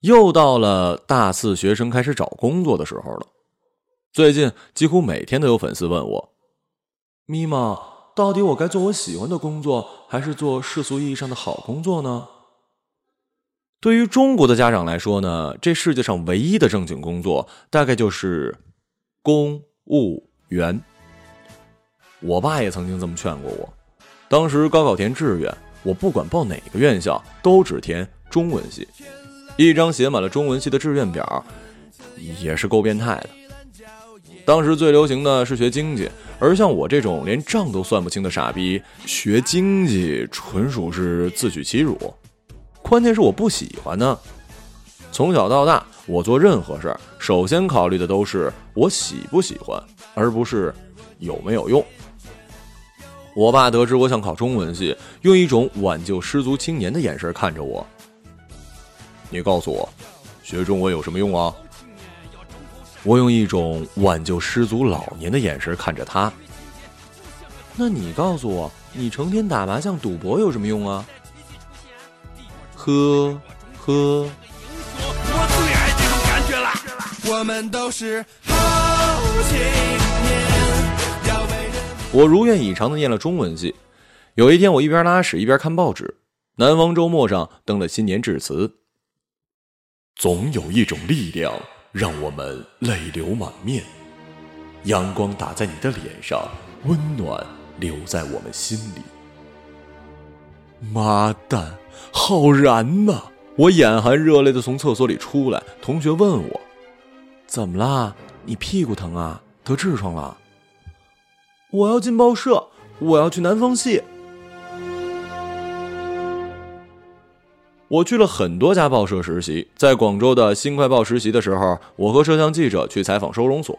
又到了大四学生开始找工作的时候了。最近几乎每天都有粉丝问我：“咪妈，到底我该做我喜欢的工作，还是做世俗意义上的好工作呢？”对于中国的家长来说呢，这世界上唯一的正经工作，大概就是公务员。我爸也曾经这么劝过我。当时高考填志愿，我不管报哪个院校，都只填中文系。一张写满了中文系的志愿表，也是够变态的。当时最流行的是学经济，而像我这种连账都算不清的傻逼，学经济纯属是自取其辱。关键是我不喜欢呢。从小到大，我做任何事儿，首先考虑的都是我喜不喜欢，而不是有没有用。我爸得知我想考中文系，用一种挽救失足青年的眼神看着我。你告诉我，学中文有什么用啊？我用一种挽救失足老年的眼神看着他。那你告诉我，你成天打麻将赌博有什么用啊？呵呵。我最爱这种感觉了。我们都是好青年。我如愿以偿的念了中文系。有一天，我一边拉屎一边看报纸，《南方周末》上登了新年致辞。总有一种力量让我们泪流满面，阳光打在你的脸上，温暖留在我们心里。妈蛋，好燃呐！我眼含热泪的从厕所里出来，同学问我：“怎么啦？你屁股疼啊？得痔疮了？”我要进报社，我要去南方系。我去了很多家报社实习，在广州的新快报实习的时候，我和摄像记者去采访收容所，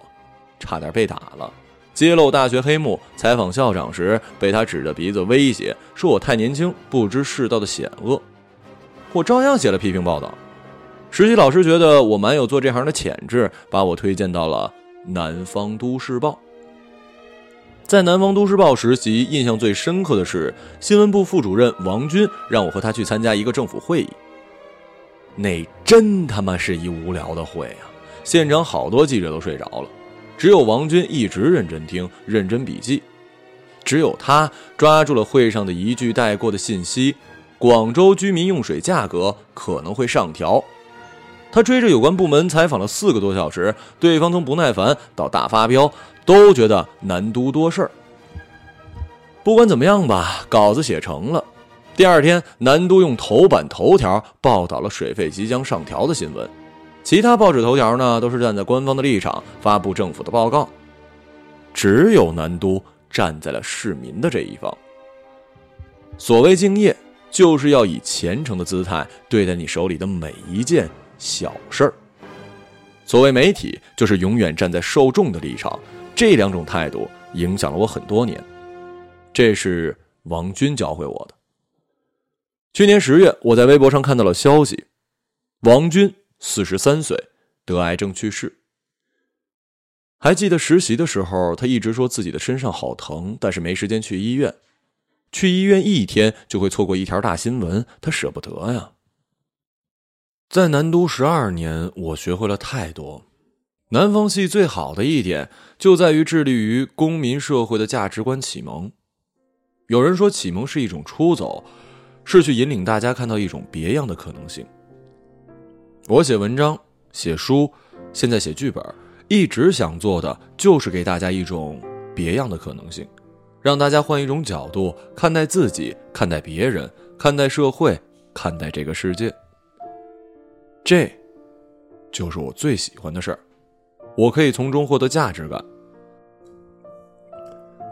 差点被打了。揭露大学黑幕，采访校长时被他指着鼻子威胁，说我太年轻，不知世道的险恶。我照样写了批评报道。实习老师觉得我蛮有做这行的潜质，把我推荐到了南方都市报。在南方都市报实习，印象最深刻的是新闻部副主任王军让我和他去参加一个政府会议。那真他妈是一无聊的会啊！现场好多记者都睡着了，只有王军一直认真听、认真笔记。只有他抓住了会上的一句带过的信息：广州居民用水价格可能会上调。他追着有关部门采访了四个多小时，对方从不耐烦到大发飙。都觉得南都多事儿。不管怎么样吧，稿子写成了。第二天，南都用头版头条报道了水费即将上调的新闻，其他报纸头条呢都是站在官方的立场发布政府的报告，只有南都站在了市民的这一方。所谓敬业，就是要以虔诚的姿态对待你手里的每一件小事儿。所谓媒体，就是永远站在受众的立场。这两种态度影响了我很多年，这是王军教会我的。去年十月，我在微博上看到了消息：王军四十三岁，得癌症去世。还记得实习的时候，他一直说自己的身上好疼，但是没时间去医院。去医院一天就会错过一条大新闻，他舍不得呀。在南都十二年，我学会了太多。南方系最好的一点就在于致力于公民社会的价值观启蒙。有人说启蒙是一种出走，是去引领大家看到一种别样的可能性。我写文章、写书，现在写剧本，一直想做的就是给大家一种别样的可能性，让大家换一种角度看待自己、看待别人、看待社会、看待这个世界。这，就是我最喜欢的事儿。我可以从中获得价值感。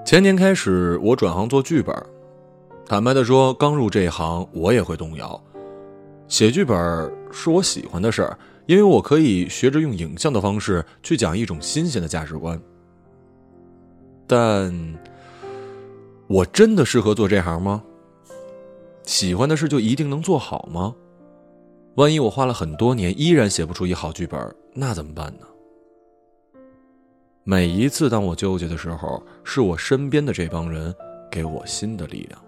前年开始，我转行做剧本。坦白的说，刚入这一行，我也会动摇。写剧本是我喜欢的事儿，因为我可以学着用影像的方式去讲一种新鲜的价值观。但，我真的适合做这行吗？喜欢的事就一定能做好吗？万一我花了很多年依然写不出一好剧本，那怎么办呢？每一次当我纠结的时候，是我身边的这帮人给我新的力量。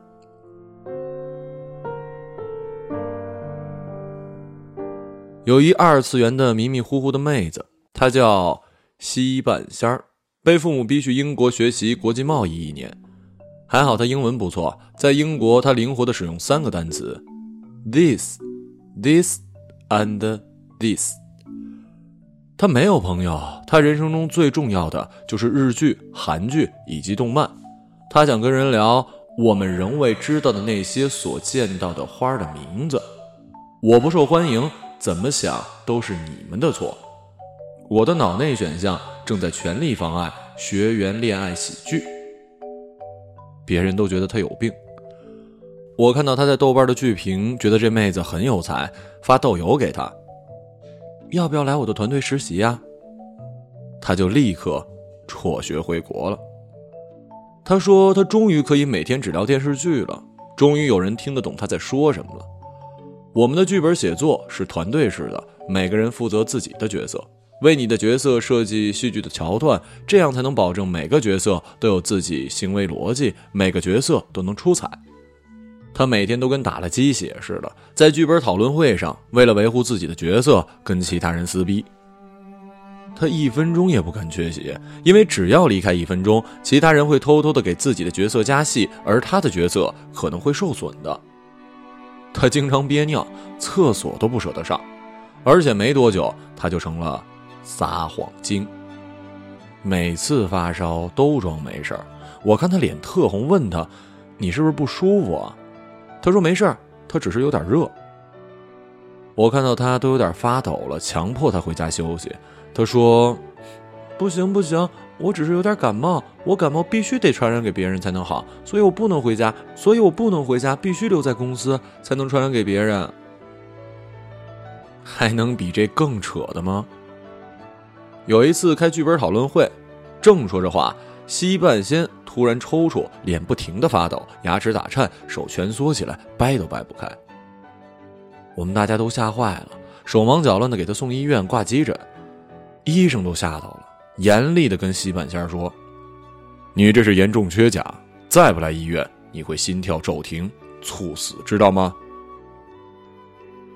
有一二次元的迷迷糊糊的妹子，她叫西半仙儿，被父母逼去英国学习国际贸易一年。还好她英文不错，在英国她灵活的使用三个单词：this、this and this。他没有朋友，他人生中最重要的就是日剧、韩剧以及动漫。他想跟人聊我们仍未知道的那些所见到的花的名字。我不受欢迎。怎么想都是你们的错。我的脑内选项正在全力妨碍学员恋爱喜剧。别人都觉得他有病。我看到他在豆瓣的剧评，觉得这妹子很有才，发豆油给他。要不要来我的团队实习呀？他就立刻辍学回国了。他说他终于可以每天只聊电视剧了，终于有人听得懂他在说什么了。我们的剧本写作是团队式的，每个人负责自己的角色，为你的角色设计戏剧的桥段，这样才能保证每个角色都有自己行为逻辑，每个角色都能出彩。他每天都跟打了鸡血似的，在剧本讨论会上，为了维护自己的角色，跟其他人撕逼。他一分钟也不肯缺席，因为只要离开一分钟，其他人会偷偷的给自己的角色加戏，而他的角色可能会受损的。他经常憋尿，厕所都不舍得上，而且没多久他就成了撒谎精。每次发烧都装没事儿，我看他脸特红，问他：“你是不是不舒服啊？”他说：“没事儿，他只是有点热。”我看到他都有点发抖了，强迫他回家休息。他说：“不行不行。”我只是有点感冒，我感冒必须得传染给别人才能好，所以我不能回家，所以我不能回家，必须留在公司才能传染给别人。还能比这更扯的吗？有一次开剧本讨论会，正说着话，西半仙突然抽搐，脸不停的发抖，牙齿打颤，手蜷缩起来，掰都掰不开。我们大家都吓坏了，手忙脚乱的给他送医院挂急诊，医生都吓到了。严厉的跟西半仙说：“你这是严重缺钾，再不来医院，你会心跳骤停，猝死，知道吗？”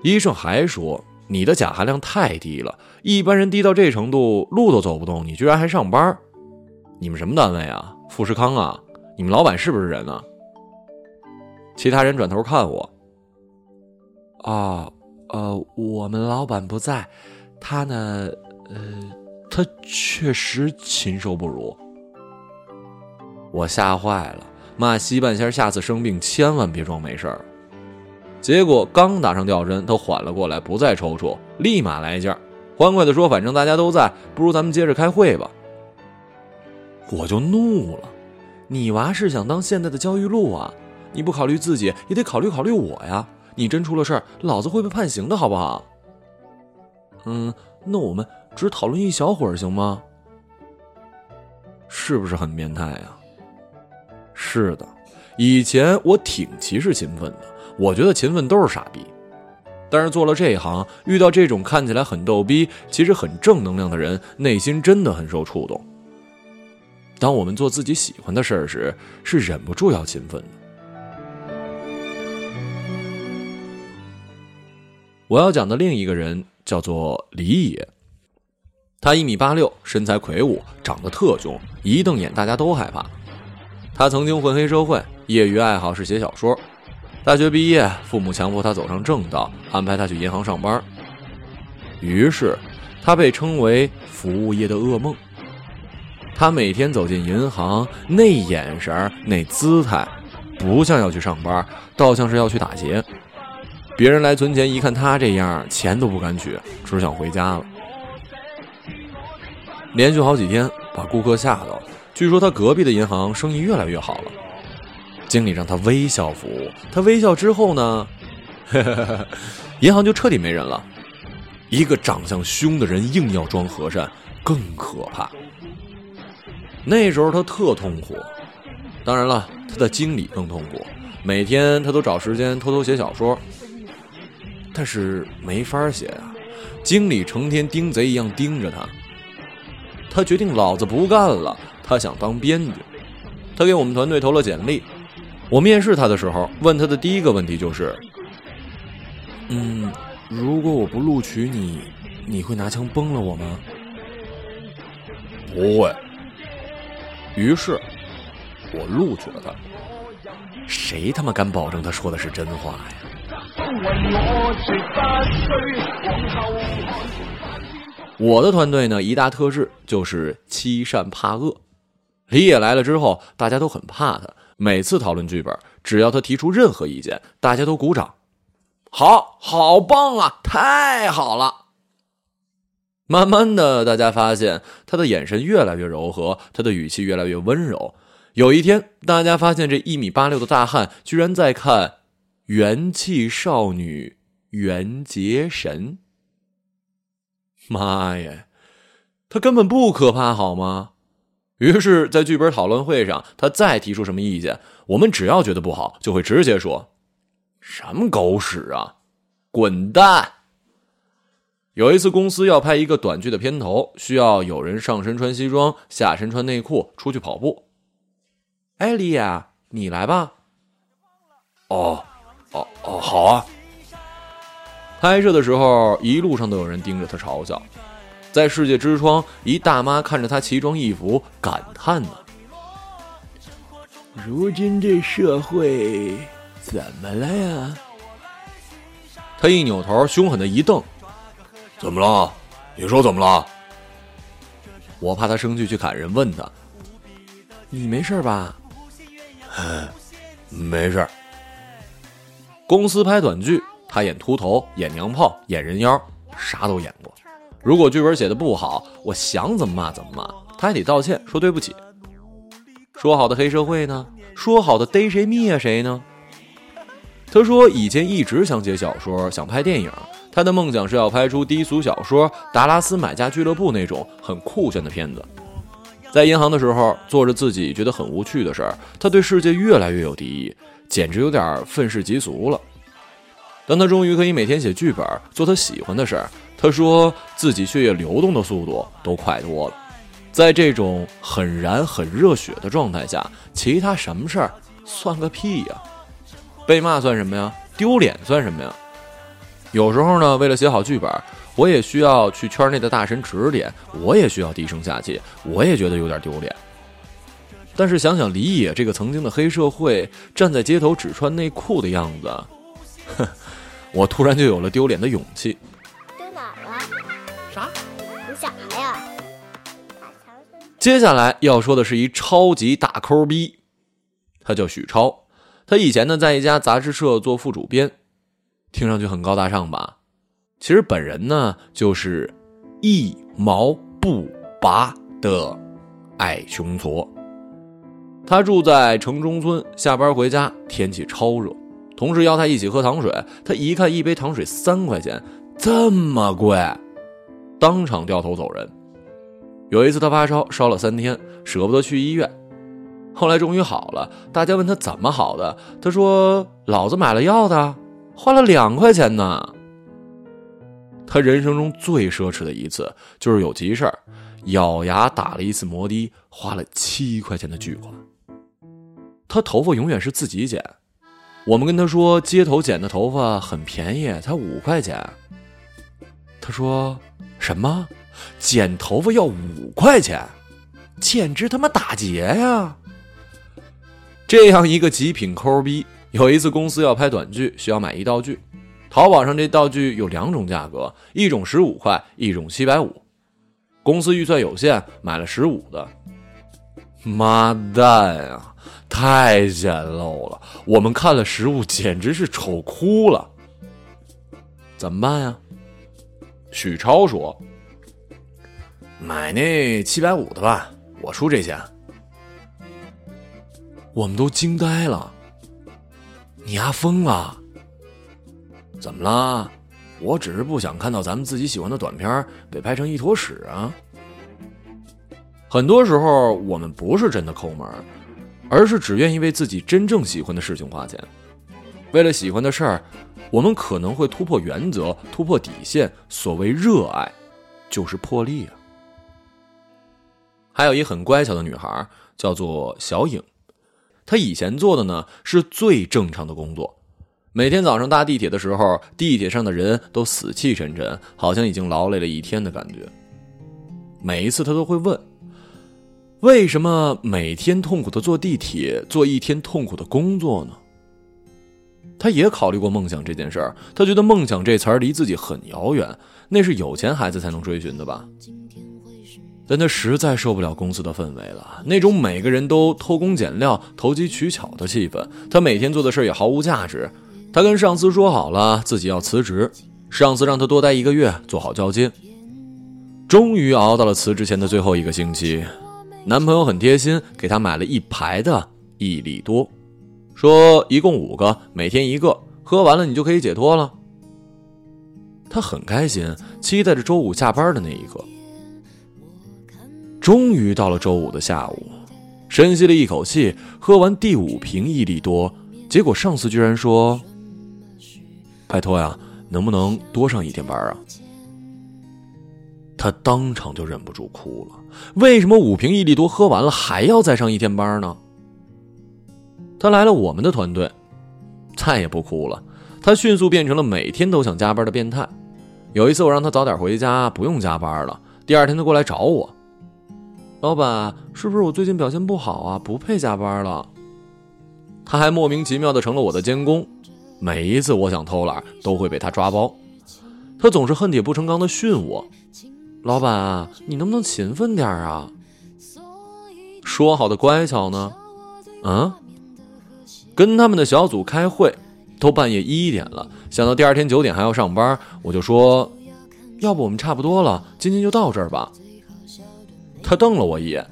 医生还说：“你的钾含量太低了，一般人低到这程度，路都走不动，你居然还上班？你们什么单位啊？富士康啊？你们老板是不是人啊？”其他人转头看我：“哦，呃，我们老板不在，他呢，呃。”他确实禽兽不如，我吓坏了，骂西半仙下次生病千万别装没事儿。结果刚打上吊针，他缓了过来，不再抽搐，立马来劲儿，欢快的说：“反正大家都在，不如咱们接着开会吧。”我就怒了，你娃是想当现在的焦裕禄啊？你不考虑自己，也得考虑考虑我呀！你真出了事儿，老子会被判刑的好不好？嗯，那我们。只讨论一小会儿行吗？是不是很变态呀？是的，以前我挺歧视勤奋的，我觉得勤奋都是傻逼。但是做了这一行，遇到这种看起来很逗逼，其实很正能量的人，内心真的很受触动。当我们做自己喜欢的事儿时，是忍不住要勤奋的。我要讲的另一个人叫做李野。他一米八六，身材魁梧，长得特凶，一瞪眼大家都害怕。他曾经混黑社会，业余爱好是写小说。大学毕业，父母强迫他走上正道，安排他去银行上班。于是，他被称为服务业的噩梦。他每天走进银行，那眼神那姿态，不像要去上班，倒像是要去打劫。别人来存钱，一看他这样，钱都不敢取，只想回家了。连续好几天，把顾客吓到。据说他隔壁的银行生意越来越好了，经理让他微笑服务。他微笑之后呢，银行就彻底没人了。一个长相凶的人硬要装和善，更可怕。那时候他特痛苦，当然了，他的经理更痛苦。每天他都找时间偷偷写小说，但是没法写啊，经理成天盯贼一样盯着他。他决定老子不干了，他想当编剧。他给我们团队投了简历。我面试他的时候，问他的第一个问题就是：“嗯，如果我不录取你，你会拿枪崩了我吗？不会。于是，我录取了他。谁他妈敢保证他说的是真话呀？我的团队呢，一大特质就是欺善怕恶。李野来了之后，大家都很怕他。每次讨论剧本，只要他提出任何意见，大家都鼓掌。好，好棒啊！太好了。慢慢的，大家发现他的眼神越来越柔和，他的语气越来越温柔。有一天，大家发现这一米八六的大汉居然在看《元气少女缘结神》。妈呀，他根本不可怕，好吗？于是，在剧本讨论会上，他再提出什么意见，我们只要觉得不好，就会直接说：“什么狗屎啊，滚蛋！”有一次，公司要拍一个短剧的片头，需要有人上身穿西装，下身穿内裤出去跑步。哎，李亚，你来吧。哦，哦哦，好啊。拍摄的时候，一路上都有人盯着他嘲笑。在世界之窗，一大妈看着他奇装异服，感叹呢：“如今这社会怎么了呀？”他一扭头，凶狠的一瞪：“怎么了？你说怎么了？”我怕他生气去砍人，问他：“你没事吧？”“没事。”公司拍短剧，他演秃头，演娘炮，演人妖，啥都演过。如果剧本写的不好，我想怎么骂怎么骂，他还得道歉说对不起。说好的黑社会呢？说好的逮谁灭谁呢？他说以前一直想写小说，想拍电影，他的梦想是要拍出低俗小说《达拉斯买家俱乐部》那种很酷炫的片子。在银行的时候，做着自己觉得很无趣的事儿，他对世界越来越有敌意，简直有点愤世嫉俗了。当他终于可以每天写剧本，做他喜欢的事儿。他说自己血液流动的速度都快多了，在这种很燃、很热血的状态下，其他什么事儿算个屁呀？被骂算什么呀？丢脸算什么呀？有时候呢，为了写好剧本，我也需要去圈内的大神指点，我也需要低声下气，我也觉得有点丢脸。但是想想李野这个曾经的黑社会，站在街头只穿内裤的样子，哼，我突然就有了丢脸的勇气。丢哪儿了？啥？你想啥呀接下来要说的是一超级大抠逼，他叫许超。他以前呢在一家杂志社做副主编，听上去很高大上吧？其实本人呢就是一毛不拔的矮穷矬。他住在城中村，下班回家天气超热，同事邀他一起喝糖水，他一看一杯糖水三块钱，这么贵，当场掉头走人。有一次他发烧，烧了三天，舍不得去医院。后来终于好了，大家问他怎么好的，他说：“老子买了药的，花了两块钱呢。”他人生中最奢侈的一次，就是有急事儿，咬牙打了一次摩的，花了七块钱的巨款。他头发永远是自己剪，我们跟他说街头剪的头发很便宜，才五块钱。他说：“什么？”剪头发要五块钱，简直他妈打劫呀！这样一个极品抠逼，有一次公司要拍短剧，需要买一道具，淘宝上这道具有两种价格，一种十五块，一种七百五。公司预算有限，买了十五的。妈蛋啊，太简陋了！我们看了实物，简直是丑哭了。怎么办呀？许超说。买那七百五的吧，我出这钱。我们都惊呆了，你丫疯了？怎么了？我只是不想看到咱们自己喜欢的短片被拍成一坨屎啊！很多时候，我们不是真的抠门，而是只愿意为自己真正喜欢的事情花钱。为了喜欢的事儿，我们可能会突破原则，突破底线。所谓热爱，就是破例啊！还有一很乖巧的女孩，叫做小影。他以前做的呢是最正常的工作，每天早上搭地铁的时候，地铁上的人都死气沉沉，好像已经劳累了一天的感觉。每一次他都会问：为什么每天痛苦的坐地铁，做一天痛苦的工作呢？他也考虑过梦想这件事儿，他觉得梦想这词儿离自己很遥远，那是有钱孩子才能追寻的吧。但他实在受不了公司的氛围了，那种每个人都偷工减料、投机取巧的气氛。他每天做的事也毫无价值。他跟上司说好了自己要辞职，上司让他多待一个月，做好交接。终于熬到了辞职前的最后一个星期，男朋友很贴心，给他买了一排的益力多，说一共五个，每天一个，喝完了你就可以解脱了。他很开心，期待着周五下班的那一刻。终于到了周五的下午，深吸了一口气，喝完第五瓶益力多，结果上司居然说：“拜托呀，能不能多上一天班啊？”他当场就忍不住哭了。为什么五瓶益力多喝完了还要再上一天班呢？他来了我们的团队，再也不哭了。他迅速变成了每天都想加班的变态。有一次我让他早点回家，不用加班了。第二天他过来找我。老板，是不是我最近表现不好啊？不配加班了。他还莫名其妙的成了我的监工，每一次我想偷懒，都会被他抓包。他总是恨铁不成钢的训我：“老板，你能不能勤奋点啊？说好的乖巧呢？嗯？跟他们的小组开会，都半夜一点了，想到第二天九点还要上班，我就说：要不我们差不多了，今天就到这儿吧。”他瞪了我一眼，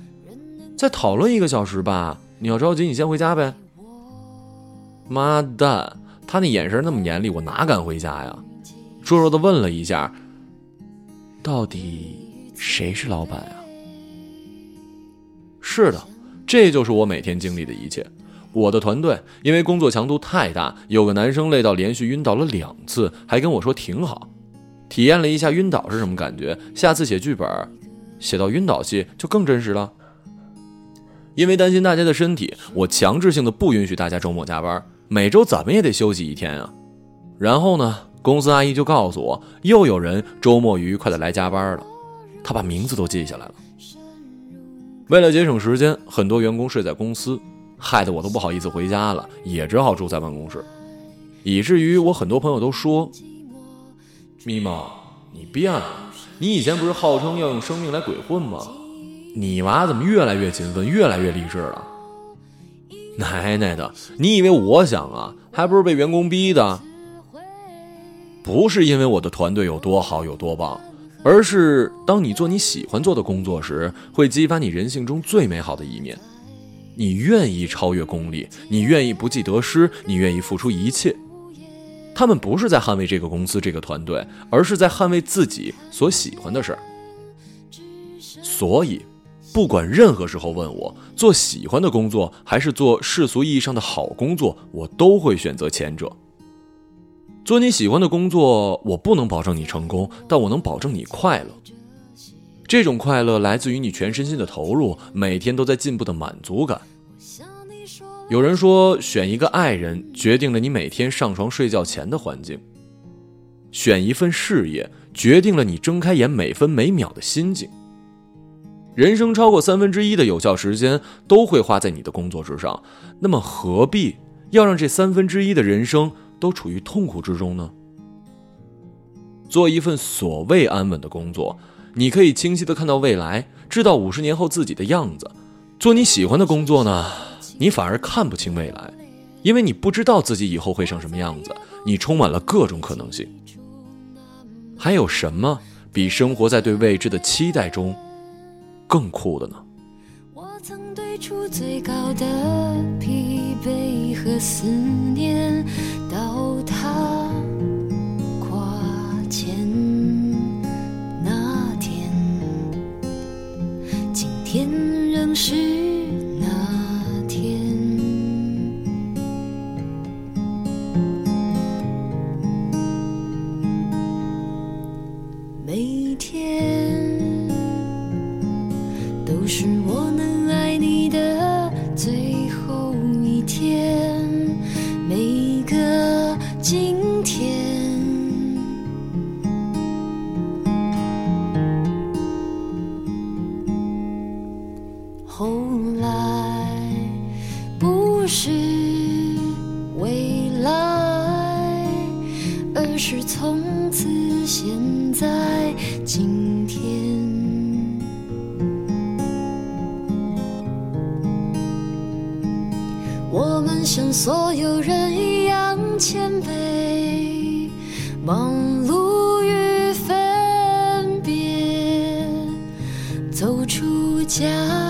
再讨论一个小时吧。你要着急，你先回家呗。妈蛋，他那眼神那么严厉，我哪敢回家呀？弱弱的问了一下，到底谁是老板啊？是的，这就是我每天经历的一切。我的团队因为工作强度太大，有个男生累到连续晕倒了两次，还跟我说挺好。体验了一下晕倒是什么感觉，下次写剧本。写到晕倒戏就更真实了。因为担心大家的身体，我强制性的不允许大家周末加班，每周怎么也得休息一天啊。然后呢，公司阿姨就告诉我，又有人周末愉快的来加班了，她把名字都记下来了。为了节省时间，很多员工睡在公司，害得我都不好意思回家了，也只好住在办公室。以至于我很多朋友都说：“咪猫，你变了。”你以前不是号称要用生命来鬼混吗？你娃怎么越来越勤奋，越来越励志了？奶奶的，你以为我想啊？还不是被员工逼的？不是因为我的团队有多好有多棒，而是当你做你喜欢做的工作时，会激发你人性中最美好的一面。你愿意超越功利，你愿意不计得失，你愿意付出一切。他们不是在捍卫这个公司、这个团队，而是在捍卫自己所喜欢的事儿。所以，不管任何时候问我做喜欢的工作还是做世俗意义上的好工作，我都会选择前者。做你喜欢的工作，我不能保证你成功，但我能保证你快乐。这种快乐来自于你全身心的投入，每天都在进步的满足感。有人说，选一个爱人决定了你每天上床睡觉前的环境；选一份事业决定了你睁开眼每分每秒的心境。人生超过三分之一的有效时间都会花在你的工作之上，那么何必要让这三分之一的人生都处于痛苦之中呢？做一份所谓安稳的工作，你可以清晰的看到未来，知道五十年后自己的样子；做你喜欢的工作呢？你反而看不清未来，因为你不知道自己以后会成什么样子。你充满了各种可能性。还有什么比生活在对未知的期待中更酷的呢？我曾对出最高的疲惫和思念，到他跨前但是从此现在今天，我们像所有人一样谦卑，忙碌与分别，走出家。